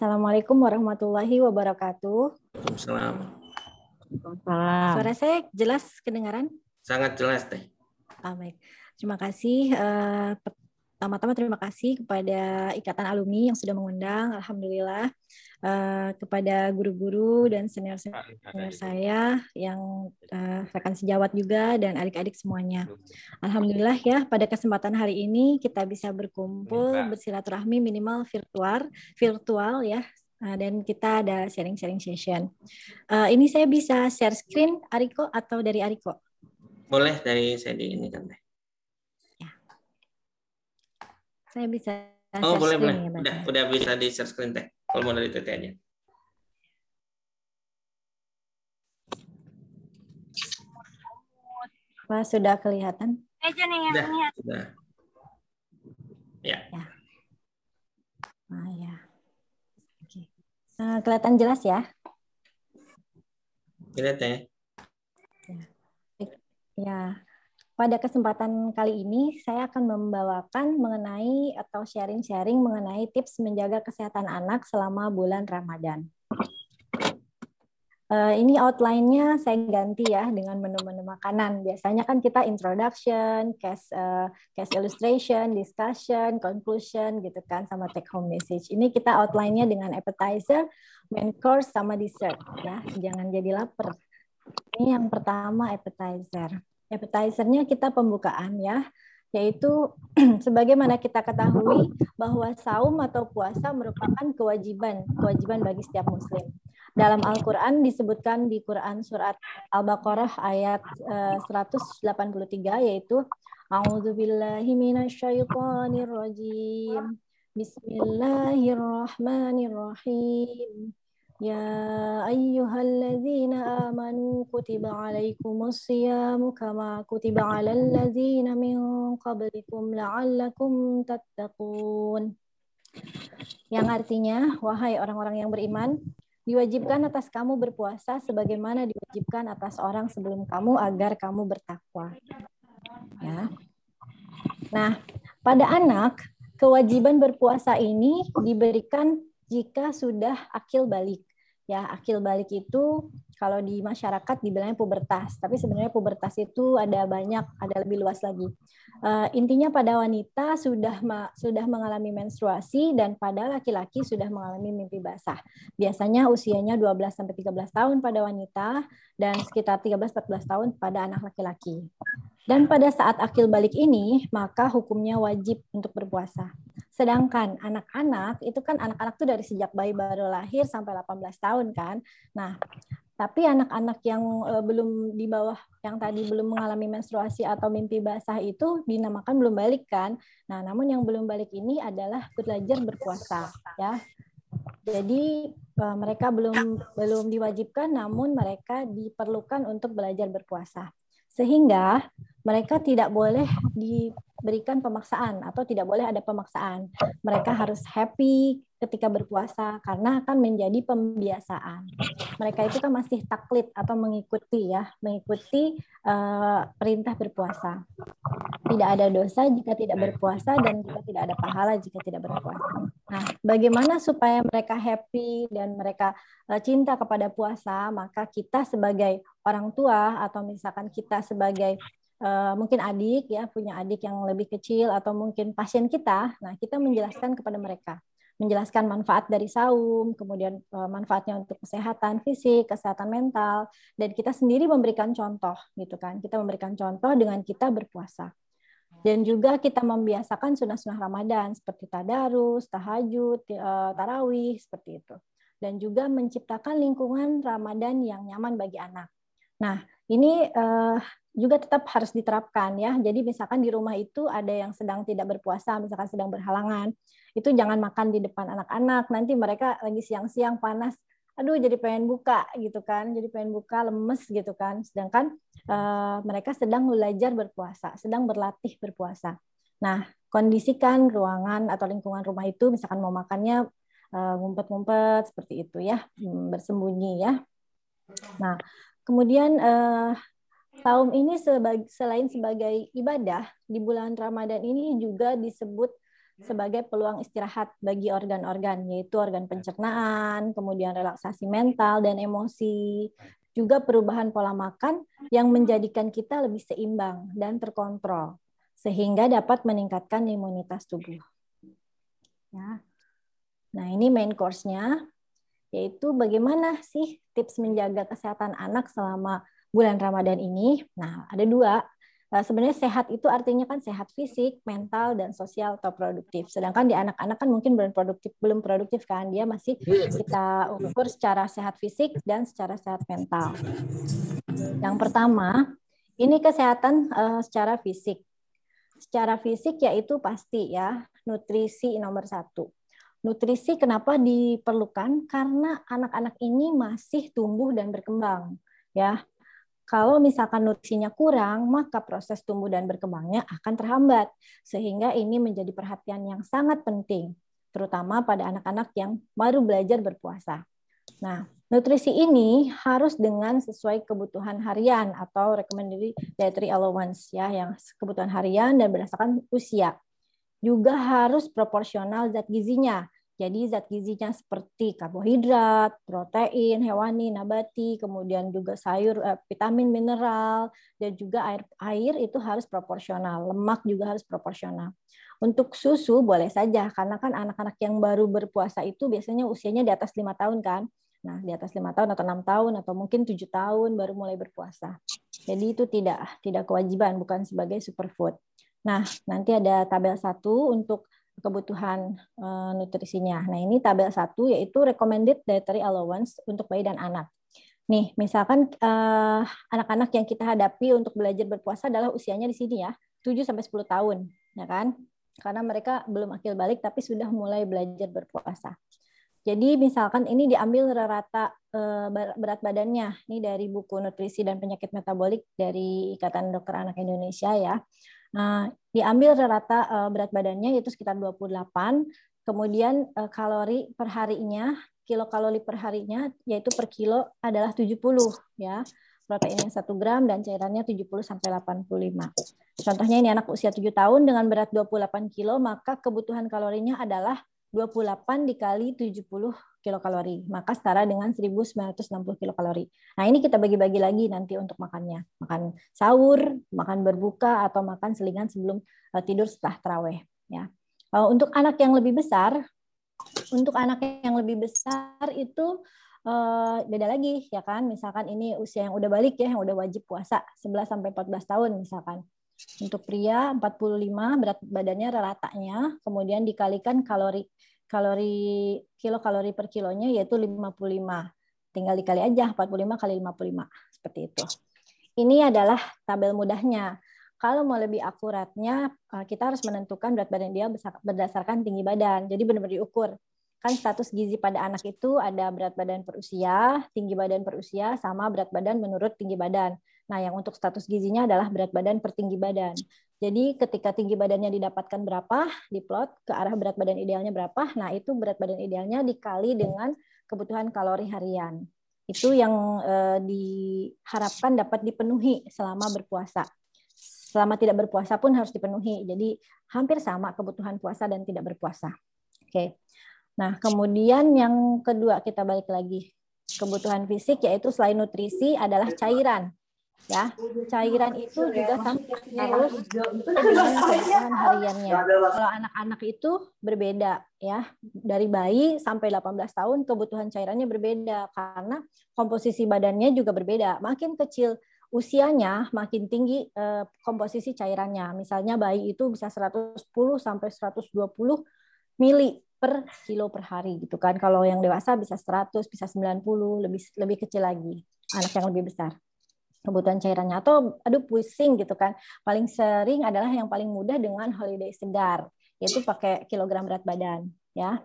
Assalamualaikum warahmatullahi wabarakatuh. Waalaikumsalam. Waalaikumsalam. Suara saya jelas kedengaran? Sangat jelas teh. Ah, baik. Terima kasih. Uh, pertama-tama terima kasih kepada Ikatan Alumni yang sudah mengundang. Alhamdulillah uh, kepada guru-guru dan senior-senior saya yang uh, rekan sejawat juga dan adik-adik semuanya. Alhamdulillah ya pada kesempatan hari ini kita bisa berkumpul bersilaturahmi minimal virtual virtual ya dan kita ada sharing-sharing session. Uh, ini saya bisa share screen Ariko atau dari Ariko? Boleh dari saya di ini kan Saya bisa Oh, boleh, boleh. Ya, udah, udah bisa di share screen teh. Kalau mau dari TT aja. Pak, sudah kelihatan? Aja nih yang sudah, sudah. Ya. ya. Ah, ya. Oke. Uh, kelihatan jelas ya? Kelihatan ya. Ya. ya. Pada kesempatan kali ini, saya akan membawakan mengenai atau sharing-sharing mengenai tips menjaga kesehatan anak selama bulan Ramadan. Uh, ini outline-nya saya ganti ya dengan menu-menu makanan. Biasanya kan kita introduction, case, uh, case illustration, discussion, conclusion gitu kan sama take home message. Ini kita outline-nya dengan appetizer, main course sama dessert ya. Jangan jadi lapar. Ini yang pertama appetizer appetizernya kita pembukaan ya, yaitu sebagaimana kita ketahui bahwa saum atau puasa merupakan kewajiban, kewajiban bagi setiap muslim. Dalam Al-Qur'an disebutkan di Quran surat Al-Baqarah ayat 183 eh, yaitu A'udzubillahi. Bismillahirrahmanirrahim. يا أيها الذين آمنوا كتب عليكم الصيام كما كتب على الذين من قبلكم لعلكم تتقون yang artinya wahai orang-orang yang beriman diwajibkan atas kamu berpuasa sebagaimana diwajibkan atas orang sebelum kamu agar kamu bertakwa ya nah pada anak kewajiban berpuasa ini diberikan jika sudah akil balik ya akil balik itu kalau di masyarakat dibilangnya pubertas tapi sebenarnya pubertas itu ada banyak ada lebih luas lagi. Uh, intinya pada wanita sudah ma sudah mengalami menstruasi dan pada laki-laki sudah mengalami mimpi basah. Biasanya usianya 12 sampai 13 tahun pada wanita dan sekitar 13-14 tahun pada anak laki-laki dan pada saat akil balik ini maka hukumnya wajib untuk berpuasa Sedangkan anak-anak itu kan anak-anak tuh dari sejak bayi baru lahir sampai 18 tahun kan. Nah, tapi anak-anak yang uh, belum di bawah yang tadi belum mengalami menstruasi atau mimpi basah itu dinamakan belum balik kan. Nah, namun yang belum balik ini adalah belajar berpuasa ya. Jadi uh, mereka belum belum diwajibkan namun mereka diperlukan untuk belajar berpuasa. Sehingga mereka tidak boleh di berikan pemaksaan atau tidak boleh ada pemaksaan. Mereka harus happy ketika berpuasa karena akan menjadi pembiasaan. Mereka itu kan masih taklid atau mengikuti ya, mengikuti uh, perintah berpuasa. Tidak ada dosa jika tidak berpuasa dan juga tidak ada pahala jika tidak berpuasa. Nah, bagaimana supaya mereka happy dan mereka uh, cinta kepada puasa? Maka kita sebagai orang tua atau misalkan kita sebagai uh, mungkin adik ya punya adik yang lebih kecil atau mungkin pasien kita, nah kita menjelaskan kepada mereka, menjelaskan manfaat dari saum, kemudian uh, manfaatnya untuk kesehatan fisik, kesehatan mental, dan kita sendiri memberikan contoh gitu kan, kita memberikan contoh dengan kita berpuasa. Dan juga kita membiasakan sunnah-sunnah Ramadan seperti tadarus, tahajud, uh, tarawih seperti itu. Dan juga menciptakan lingkungan Ramadan yang nyaman bagi anak. Nah, ini juga tetap harus diterapkan ya. Jadi misalkan di rumah itu ada yang sedang tidak berpuasa, misalkan sedang berhalangan, itu jangan makan di depan anak-anak. Nanti mereka lagi siang-siang panas, aduh jadi pengen buka gitu kan, jadi pengen buka lemes gitu kan. Sedangkan uh, mereka sedang belajar berpuasa, sedang berlatih berpuasa. Nah, kondisikan ruangan atau lingkungan rumah itu misalkan mau makannya uh, ngumpet-ngumpet seperti itu ya, hmm, bersembunyi ya. Nah, kemudian uh, Saum ini sebagai, selain sebagai ibadah, di bulan Ramadan ini juga disebut sebagai peluang istirahat bagi organ-organ, yaitu organ pencernaan, kemudian relaksasi mental dan emosi, juga perubahan pola makan yang menjadikan kita lebih seimbang dan terkontrol, sehingga dapat meningkatkan imunitas tubuh. Ya. Nah, ini main course-nya, yaitu bagaimana sih tips menjaga kesehatan anak selama bulan Ramadan ini. Nah, ada dua. Eh, sebenarnya sehat itu artinya kan sehat fisik, mental, dan sosial atau produktif. Sedangkan di anak-anak kan mungkin belum produktif, belum produktif kan, dia masih kita ukur secara sehat fisik dan secara sehat mental. Yang pertama, ini kesehatan uh, secara fisik. Secara fisik yaitu pasti ya nutrisi nomor satu nutrisi kenapa diperlukan? Karena anak-anak ini masih tumbuh dan berkembang, ya. Kalau misalkan nutrisinya kurang, maka proses tumbuh dan berkembangnya akan terhambat. Sehingga ini menjadi perhatian yang sangat penting, terutama pada anak-anak yang baru belajar berpuasa. Nah, nutrisi ini harus dengan sesuai kebutuhan harian atau recommended dietary allowance ya, yang kebutuhan harian dan berdasarkan usia juga harus proporsional zat gizinya. Jadi zat gizinya seperti karbohidrat, protein, hewani, nabati, kemudian juga sayur, eh, vitamin, mineral, dan juga air air itu harus proporsional. Lemak juga harus proporsional. Untuk susu boleh saja karena kan anak-anak yang baru berpuasa itu biasanya usianya di atas lima tahun kan. Nah, di atas lima tahun atau enam tahun atau mungkin tujuh tahun baru mulai berpuasa. Jadi itu tidak tidak kewajiban, bukan sebagai superfood. Nah, nanti ada tabel satu untuk kebutuhan uh, nutrisinya. Nah, ini tabel satu yaitu recommended dietary allowance untuk bayi dan anak. Nih, misalkan eh, anak-anak yang kita hadapi untuk belajar berpuasa adalah usianya di sini ya, 7 sampai 10 tahun, ya kan? Karena mereka belum akil balik tapi sudah mulai belajar berpuasa. Jadi misalkan ini diambil rata uh, berat badannya, ini dari buku nutrisi dan penyakit metabolik dari Ikatan Dokter Anak Indonesia ya. Nah, diambil rata uh, berat badannya yaitu sekitar 28, kemudian uh, kalori per harinya, kilokalori per harinya yaitu per kilo adalah 70 ya. Proteinnya 1 gram dan cairannya 70 sampai 85. Contohnya ini anak usia 7 tahun dengan berat 28 kilo, maka kebutuhan kalorinya adalah 28 dikali 70 kilokalori, maka setara dengan 1960 kilokalori. Nah, ini kita bagi-bagi lagi nanti untuk makannya. Makan sahur, makan berbuka atau makan selingan sebelum eh, tidur setelah terawih ya. Eh, untuk anak yang lebih besar, untuk anak yang lebih besar itu eh, beda lagi ya kan. Misalkan ini usia yang udah balik ya, yang udah wajib puasa 11 sampai 14 tahun misalkan. Untuk pria 45 berat badannya ratanya, kemudian dikalikan kalori kalori kilokalori per kilonya yaitu 55. Tinggal dikali aja 45 kali 55 seperti itu. Ini adalah tabel mudahnya. Kalau mau lebih akuratnya, eh, kita harus menentukan berat badan dia berdasarkan tinggi badan. Jadi benar-benar diukur. Kan status gizi pada anak itu ada berat badan per usia, tinggi badan per usia, sama berat badan menurut tinggi badan. Nah, yang untuk status gizinya adalah berat badan per tinggi badan. Jadi ketika tinggi badannya didapatkan berapa, diplot ke arah berat badan idealnya berapa, nah itu berat badan idealnya dikali dengan kebutuhan kalori harian. Itu yang eh, diharapkan dapat dipenuhi selama berpuasa. Selama tidak berpuasa pun harus dipenuhi. Jadi hampir sama kebutuhan puasa dan tidak berpuasa. Oke. Nah, kemudian yang kedua kita balik lagi kebutuhan fisik yaitu selain nutrisi adalah cairan ya cairan itu juga sama harus dengan hariannya. kalau anak-anak itu berbeda ya. Dari bayi sampai 18 tahun kebutuhan cairannya berbeda. Karena komposisi badannya juga berbeda. Makin kecil usianya makin tinggi eh, komposisi cairannya. Misalnya bayi itu bisa 110 sampai 120 mili per kilo per hari gitu kan. Kalau yang dewasa bisa 100 bisa 90 lebih lebih kecil lagi. Anak yang lebih besar kebutuhan cairannya atau aduh pusing gitu kan. Paling sering adalah yang paling mudah dengan holiday segar, yaitu pakai kilogram berat badan ya.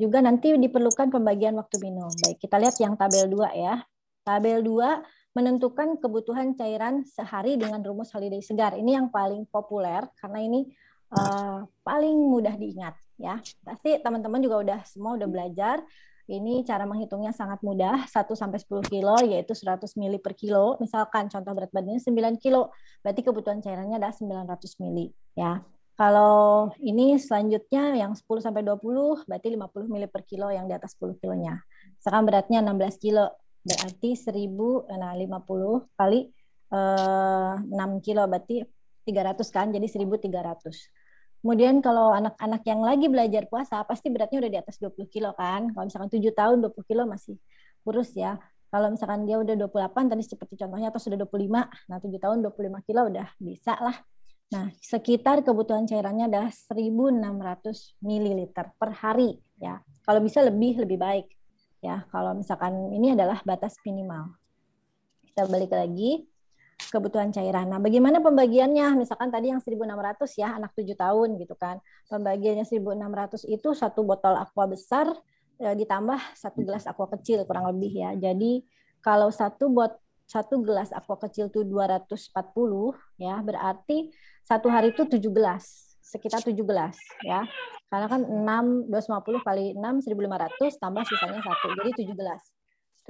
Juga nanti diperlukan pembagian waktu minum. Baik, kita lihat yang tabel 2 ya. Tabel 2 menentukan kebutuhan cairan sehari dengan rumus holiday segar. Ini yang paling populer karena ini uh, paling mudah diingat ya. Pasti teman-teman juga udah semua udah belajar ini cara menghitungnya sangat mudah, 1 sampai 10 kilo yaitu 100 mili per kilo. Misalkan contoh berat badannya 9 kilo, berarti kebutuhan cairannya adalah 900 mili ya. Kalau ini selanjutnya yang 10 sampai 20 berarti 50 mili per kilo yang di atas 10 kilonya. Sekarang beratnya 16 kilo berarti 1000 nah 50 kali eh, 6 kilo berarti 300 kan jadi 1300. Kemudian kalau anak-anak yang lagi belajar puasa pasti beratnya udah di atas 20 kilo kan. Kalau misalkan 7 tahun 20 kilo masih kurus ya. Kalau misalkan dia udah 28 tadi seperti contohnya atau sudah 25, nah 7 tahun 25 kilo udah bisa lah Nah, sekitar kebutuhan cairannya adalah 1.600 ml per hari ya. Kalau bisa lebih lebih baik ya. Kalau misalkan ini adalah batas minimal. Kita balik lagi kebutuhan cairan. Nah, bagaimana pembagiannya? Misalkan tadi yang 1.600 ya, anak 7 tahun gitu kan. Pembagiannya 1.600 itu satu botol aqua besar ya, ditambah satu gelas aqua kecil kurang lebih ya. Jadi kalau satu bot satu gelas aqua kecil itu 240 ya, berarti satu hari itu tujuh gelas, sekitar tujuh gelas ya. Karena kan 6 250 kali 6 1500 tambah sisanya satu. Jadi tujuh gelas.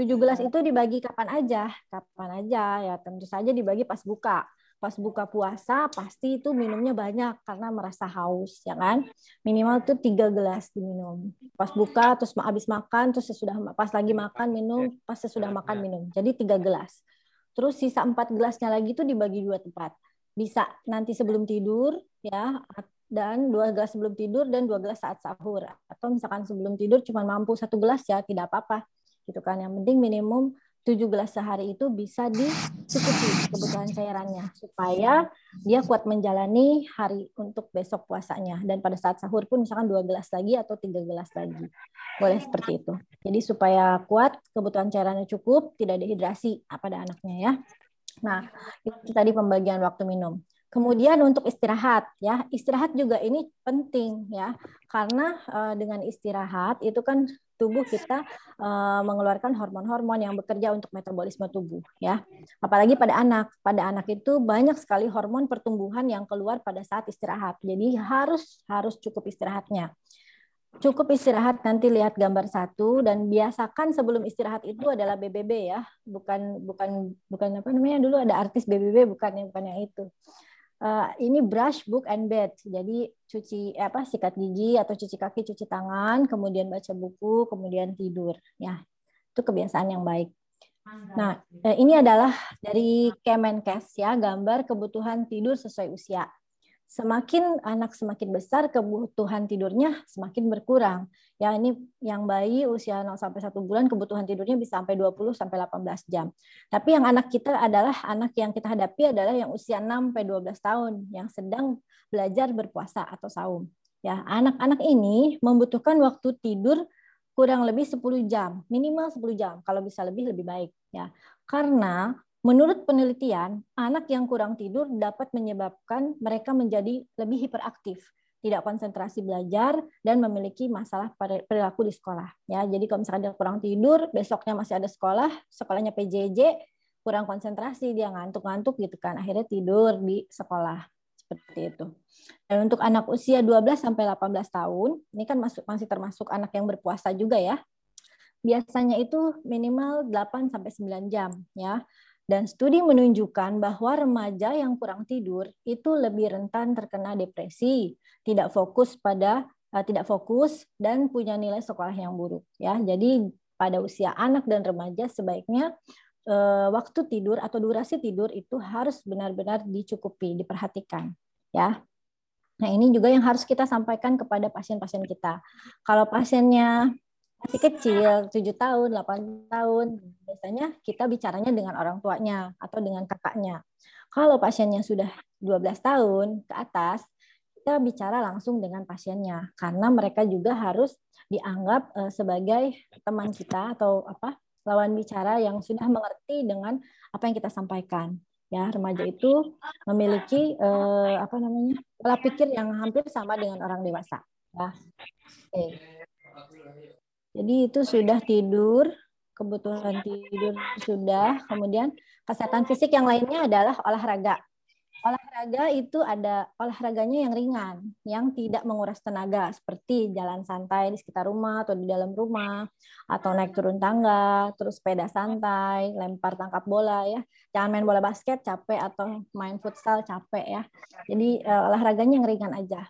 Tujuh gelas itu dibagi kapan aja? Kapan aja ya tentu saja dibagi pas buka. Pas buka puasa pasti itu minumnya banyak karena merasa haus ya kan. Minimal tuh tiga gelas diminum. Pas buka terus habis makan terus sesudah pas lagi makan minum, pas sesudah makan minum. Jadi tiga gelas. Terus sisa empat gelasnya lagi itu dibagi dua tempat bisa nanti sebelum tidur ya dan dua gelas sebelum tidur dan dua gelas saat sahur atau misalkan sebelum tidur cuma mampu satu gelas ya tidak apa-apa gitu kan. Yang penting minimum tujuh gelas sehari itu bisa dicukupi kebutuhan cairannya supaya dia kuat menjalani hari untuk besok puasanya. Dan pada saat sahur pun misalkan dua gelas lagi atau tiga gelas lagi. Boleh seperti itu. Jadi supaya kuat kebutuhan cairannya cukup tidak dehidrasi pada anaknya ya. Nah, itu tadi pembagian waktu minum. Kemudian untuk istirahat ya, istirahat juga ini penting ya. Karena uh, dengan istirahat itu kan tubuh kita uh, mengeluarkan hormon-hormon yang bekerja untuk metabolisme tubuh ya. Apalagi pada anak. Pada anak itu banyak sekali hormon pertumbuhan yang keluar pada saat istirahat. Jadi harus harus cukup istirahatnya cukup istirahat nanti lihat gambar satu dan biasakan sebelum istirahat itu adalah BBB ya bukan bukan bukan apa namanya dulu ada artis BBB bukan yang bukan itu uh, ini brush book and bed. Jadi cuci eh, apa sikat gigi atau cuci kaki cuci tangan kemudian baca buku kemudian tidur. Ya itu kebiasaan yang baik. Nah eh, ini adalah dari Kemenkes ya gambar kebutuhan tidur sesuai usia semakin anak semakin besar kebutuhan tidurnya semakin berkurang. Ya ini yang bayi usia 0 sampai 1 bulan kebutuhan tidurnya bisa sampai 20 sampai 18 jam. Tapi yang anak kita adalah anak yang kita hadapi adalah yang usia 6 sampai 12 tahun yang sedang belajar berpuasa atau saum. Ya, anak-anak ini membutuhkan waktu tidur kurang lebih 10 jam, minimal 10 jam. Kalau bisa lebih lebih baik ya. Karena Menurut penelitian, anak yang kurang tidur dapat menyebabkan mereka menjadi lebih hiperaktif, tidak konsentrasi belajar dan memiliki masalah perilaku di sekolah. Ya, jadi kalau misalnya dia kurang tidur, besoknya masih ada sekolah, sekolahnya PJJ, kurang konsentrasi, dia ngantuk-ngantuk gitu kan, akhirnya tidur di sekolah seperti itu. Dan untuk anak usia 12 sampai 18 tahun, ini kan masuk masih termasuk anak yang berpuasa juga ya. Biasanya itu minimal 8 sampai 9 jam ya. Dan studi menunjukkan bahwa remaja yang kurang tidur itu lebih rentan terkena depresi, tidak fokus pada uh, tidak fokus dan punya nilai sekolah yang buruk ya. Jadi pada usia anak dan remaja sebaiknya uh, waktu tidur atau durasi tidur itu harus benar-benar dicukupi, diperhatikan ya. Nah, ini juga yang harus kita sampaikan kepada pasien-pasien kita. Kalau pasiennya masih kecil, 7 tahun, 8 tahun, biasanya kita bicaranya dengan orang tuanya atau dengan kakaknya. Kalau pasiennya sudah 12 tahun ke atas, kita bicara langsung dengan pasiennya. Karena mereka juga harus dianggap uh, sebagai teman kita atau apa lawan bicara yang sudah mengerti dengan apa yang kita sampaikan. Ya remaja itu memiliki uh, apa namanya pola pikir yang hampir sama dengan orang dewasa. Ya. Oke. Jadi itu sudah tidur, kebutuhan tidur sudah, kemudian kesehatan fisik yang lainnya adalah olahraga. olahraga itu ada olahraganya yang ringan, yang tidak menguras tenaga, seperti jalan santai di sekitar rumah atau di dalam rumah, atau naik turun tangga, terus sepeda santai, lempar tangkap bola ya. Jangan main bola basket capek atau main futsal capek ya. Jadi uh, olahraganya yang ringan aja.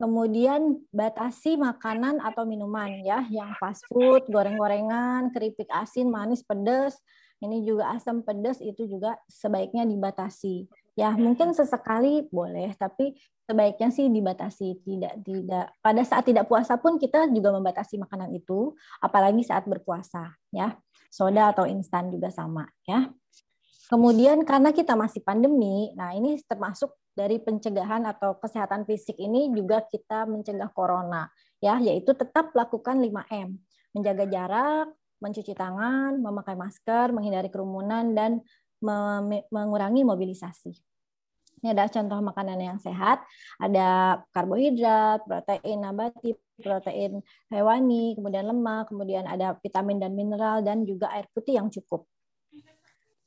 Kemudian batasi makanan atau minuman ya, yang fast food, goreng-gorengan, keripik asin, manis, pedas. Ini juga asam pedas itu juga sebaiknya dibatasi. Ya, mungkin sesekali boleh, tapi sebaiknya sih dibatasi. Tidak tidak pada saat tidak puasa pun kita juga membatasi makanan itu, apalagi saat berpuasa, ya. Soda atau instan juga sama, ya. Kemudian karena kita masih pandemi, nah ini termasuk dari pencegahan atau kesehatan fisik ini juga kita mencegah corona ya yaitu tetap lakukan 5M menjaga jarak mencuci tangan memakai masker menghindari kerumunan dan mengurangi mobilisasi. Ini ada contoh makanan yang sehat ada karbohidrat protein nabati protein hewani kemudian lemak kemudian ada vitamin dan mineral dan juga air putih yang cukup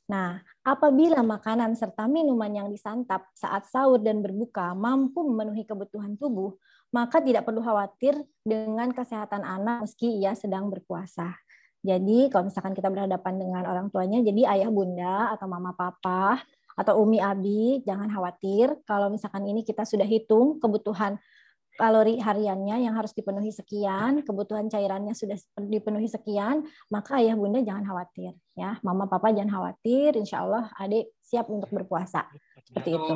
Nah, apabila makanan serta minuman yang disantap saat sahur dan berbuka mampu memenuhi kebutuhan tubuh, maka tidak perlu khawatir dengan kesehatan anak meski ia sedang berpuasa. Jadi kalau misalkan kita berhadapan dengan orang tuanya, jadi ayah bunda atau mama papa atau umi abi, jangan khawatir kalau misalkan ini kita sudah hitung kebutuhan kalori hariannya yang harus dipenuhi sekian, kebutuhan cairannya sudah dipenuhi sekian, maka ayah bunda jangan khawatir ya, mama papa jangan khawatir, insya Allah adik siap untuk berpuasa seperti itu.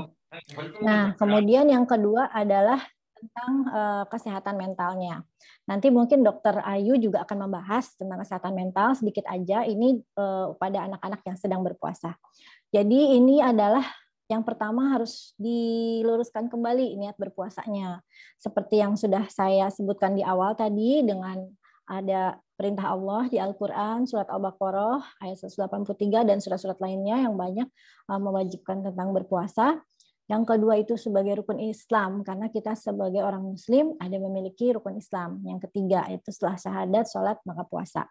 Nah kemudian yang kedua adalah tentang uh, kesehatan mentalnya. Nanti mungkin dokter Ayu juga akan membahas tentang kesehatan mental sedikit aja ini uh, pada anak-anak yang sedang berpuasa. Jadi ini adalah yang pertama harus diluruskan kembali niat berpuasanya. Seperti yang sudah saya sebutkan di awal tadi dengan ada perintah Allah di Al-Quran, surat Al-Baqarah, ayat 183, dan surat-surat lainnya yang banyak uh, mewajibkan tentang berpuasa. Yang kedua itu sebagai rukun Islam, karena kita sebagai orang Muslim ada memiliki rukun Islam. Yang ketiga itu setelah syahadat, sholat, maka puasa.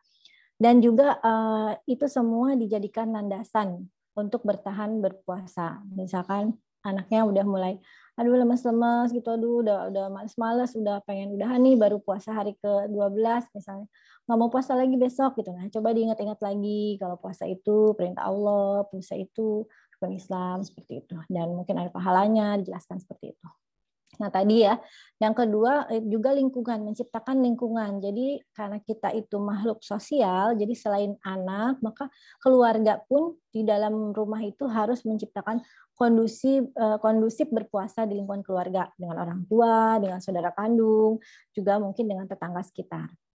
Dan juga uh, itu semua dijadikan landasan untuk bertahan berpuasa. Misalkan anaknya udah mulai aduh lemes-lemes gitu, aduh udah udah males-males, udah pengen udah nih baru puasa hari ke-12 misalnya. nggak mau puasa lagi besok gitu. Nah, coba diingat-ingat lagi kalau puasa itu perintah Allah, puasa itu rukun Islam seperti itu. Dan mungkin ada pahalanya dijelaskan seperti itu. Nah, tadi ya, yang kedua eh, juga lingkungan, menciptakan lingkungan. Jadi karena kita itu makhluk sosial, jadi selain anak, maka keluarga pun di dalam rumah itu harus menciptakan kondusif eh, kondusif berpuasa di lingkungan keluarga dengan orang tua, dengan saudara kandung, juga mungkin dengan tetangga sekitar.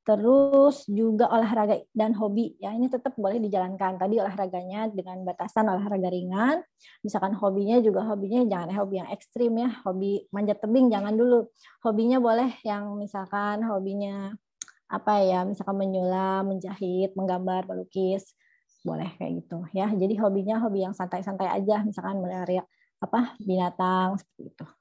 Terus juga olahraga dan hobi ya ini tetap boleh dijalankan. Tadi olahraganya dengan batasan olahraga ringan. Misalkan hobinya juga hobinya jangan hobi yang ekstrim ya. Hobi manjat tebing jangan dulu. Hobinya boleh yang misalkan hobinya apa ya, misalkan menyulam, menjahit, menggambar, melukis. Boleh kayak gitu ya. Jadi hobinya hobi yang santai-santai aja misalkan melihara apa binatang seperti itu.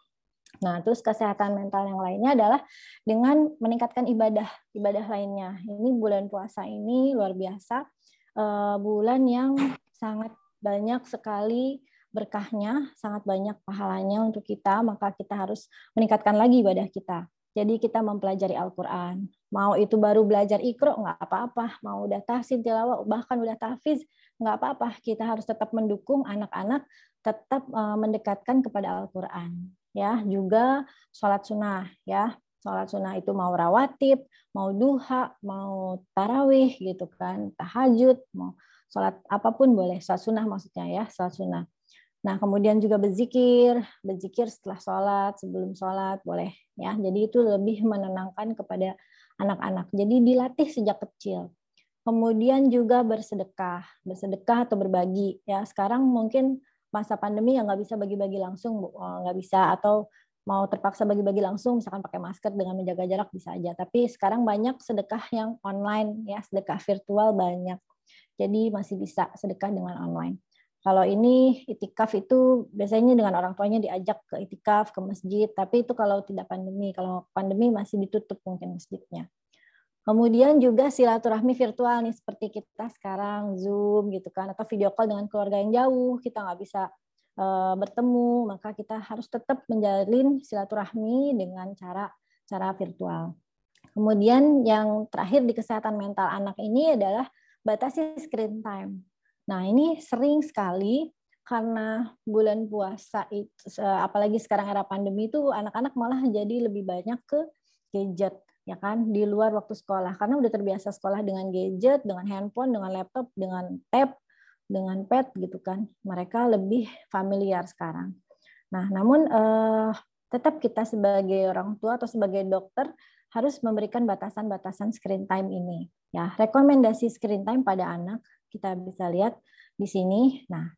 Nah, terus kesehatan mental yang lainnya adalah dengan meningkatkan ibadah, ibadah lainnya. Ini bulan puasa ini luar biasa, uh, bulan yang sangat banyak sekali berkahnya, sangat banyak pahalanya untuk kita, maka kita harus meningkatkan lagi ibadah kita. Jadi kita mempelajari Al-Quran. Mau itu baru belajar ikro, nggak apa-apa. Mau udah tahsin tilawah, bahkan udah tahfiz, nggak apa-apa. Kita harus tetap mendukung anak-anak tetap eh, mendekatkan kepada Al-Quran ya juga sholat sunnah ya. Sholat sunnah itu mau rawatib mau duha mau tarawih gitu kan tahajud mau sholat apa pun boleh sholat sunnah maksudnya ya sholat sunnah. Nah kemudian juga berzikir berzikir setelah sholat sebelum sholat boleh ya. Jadi itu lebih menenangkan kepada anak-anak. Jadi dilatih sejak kecil. Kemudian juga bersedekah bersedekah atau berbagi ya. Sekarang mungkin masa pandemi yang nggak bisa bagi-bagi langsung eh, nggak bisa. Atau mau terpaksa bagi-bagi langsung misalkan pakai masker dengan menjaga jarak bisa aja. Tapi sekarang banyak sedekah yang online ya. Sedekah virtual banyak. Jadi masih bisa sedekah dengan online. Kalau ini itikaf itu biasanya dengan orang tuanya diajak ke itikaf ke masjid. Tapi itu kalau tidak pandemi. Kalau pandemi masih ditutup mungkin masjidnya Kemudian juga silaturahmi virtual nih seperti kita sekarang Zoom gitu kan atau video call dengan keluarga yang jauh kita nggak bisa uh, bertemu, maka kita harus tetap menjalin silaturahmi dengan cara cara virtual. Kemudian yang terakhir di kesehatan mental anak ini adalah batasi screen time. Nah, ini sering sekali karena bulan puasa apalagi sekarang era pandemi itu anak-anak malah jadi lebih banyak ke gadget ya kan di luar waktu sekolah karena udah terbiasa sekolah dengan gadget, dengan handphone, dengan laptop, dengan tab, dengan pad gitu kan. Mereka lebih familiar sekarang. Nah, namun eh, tetap kita sebagai orang tua atau sebagai dokter harus memberikan batasan-batasan screen time ini. Ya, rekomendasi screen time pada anak kita bisa lihat di sini. Nah,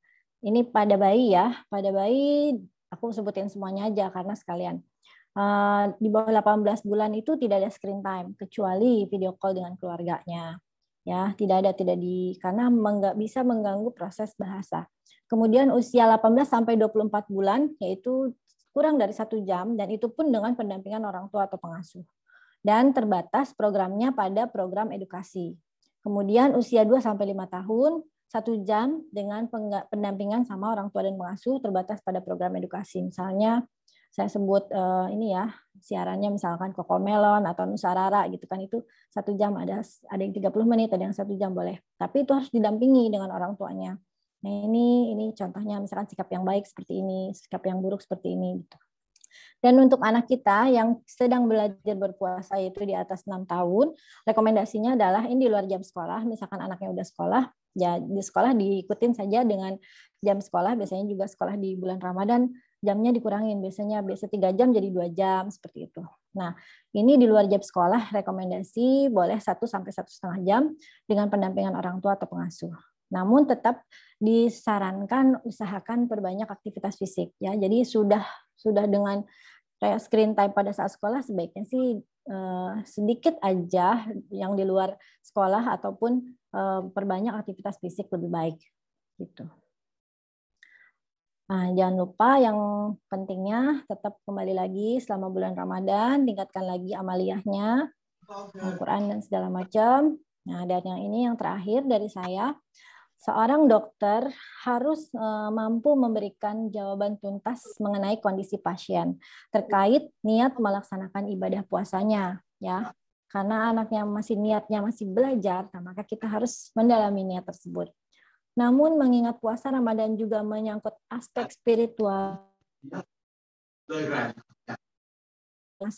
ini pada bayi ya, pada bayi aku sebutin semuanya aja karena sekalian. Uh, di bawah 18 bulan itu tidak ada screen time kecuali video call dengan keluarganya. Ya, tidak ada tidak di karena nggak bisa mengganggu proses bahasa. Kemudian usia 18 sampai 24 bulan yaitu kurang dari satu jam dan itu pun dengan pendampingan orang tua atau pengasuh. Dan terbatas programnya pada program edukasi. Kemudian usia 2 sampai 5 tahun satu jam dengan pendampingan sama orang tua dan pengasuh terbatas pada program edukasi. Misalnya saya sebut uh, ini ya siarannya misalkan Melon atau Nusarara gitu kan itu satu jam ada ada yang 30 menit ada yang satu jam boleh. Tapi itu harus didampingi dengan orang tuanya. Nah ini ini contohnya misalkan sikap yang baik seperti ini, sikap yang buruk seperti ini gitu. Dan untuk anak kita yang sedang belajar berpuasa yaitu di atas enam tahun, rekomendasinya adalah ini di luar jam sekolah, misalkan anaknya udah sekolah, ya di sekolah diikutin saja dengan jam sekolah, biasanya juga sekolah di bulan Ramadan jamnya dikurangin, biasanya biasa tiga jam jadi dua jam seperti itu. Nah, ini di luar jam sekolah rekomendasi boleh satu sampai satu setengah jam dengan pendampingan orang tua atau pengasuh. Namun tetap disarankan usahakan perbanyak aktivitas fisik ya. Jadi sudah sudah dengan kayak screen time pada saat sekolah sebaiknya sih uh, sedikit aja yang di luar sekolah ataupun uh, perbanyak aktivitas fisik lebih baik gitu. Nah, jangan lupa yang pentingnya tetap kembali lagi selama bulan Ramadan, tingkatkan lagi amaliyahnya, Al-Quran dan segala macam. Nah, dan yang ini yang terakhir dari saya, seorang dokter harus eh, mampu memberikan jawaban tuntas mengenai kondisi pasien terkait niat melaksanakan ibadah puasanya ya karena anaknya masih niatnya masih belajar nah maka kita harus mendalami niat tersebut namun mengingat puasa Ramadan juga menyangkut aspek spiritual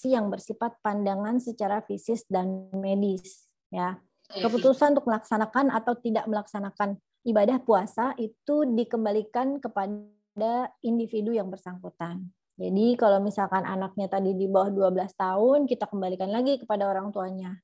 yang bersifat pandangan secara fisis dan medis ya keputusan untuk melaksanakan atau tidak melaksanakan ibadah puasa itu dikembalikan kepada individu yang bersangkutan. Jadi kalau misalkan anaknya tadi di bawah 12 tahun, kita kembalikan lagi kepada orang tuanya.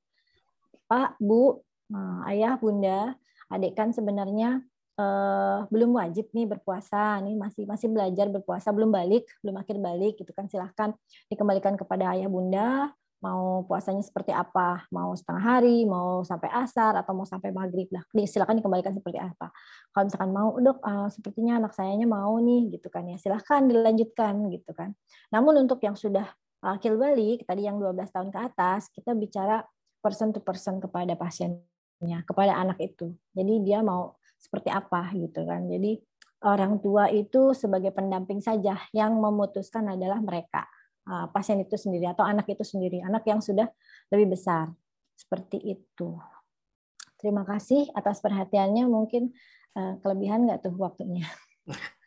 Pak, Bu, eh, ayah, bunda, adik kan sebenarnya uh, belum wajib nih berpuasa, nih masih masih belajar berpuasa, belum balik, belum akhir balik, gitu kan silahkan dikembalikan kepada ayah bunda mau puasanya seperti apa, mau setengah hari, mau sampai asar, atau mau sampai maghrib lah. Silakan dikembalikan seperti apa. Kalau misalkan mau, dok, uh, sepertinya anak sayanya mau nih, gitu kan ya. Silahkan dilanjutkan, gitu kan. Namun untuk yang sudah akil balik, tadi yang 12 tahun ke atas, kita bicara person to person kepada pasiennya, kepada anak itu. Jadi dia mau seperti apa, gitu kan. Jadi orang tua itu sebagai pendamping saja, yang memutuskan adalah mereka Uh, pasien itu sendiri atau anak itu sendiri, anak yang sudah lebih besar. Seperti itu. Terima kasih atas perhatiannya. Mungkin uh, kelebihan nggak tuh waktunya?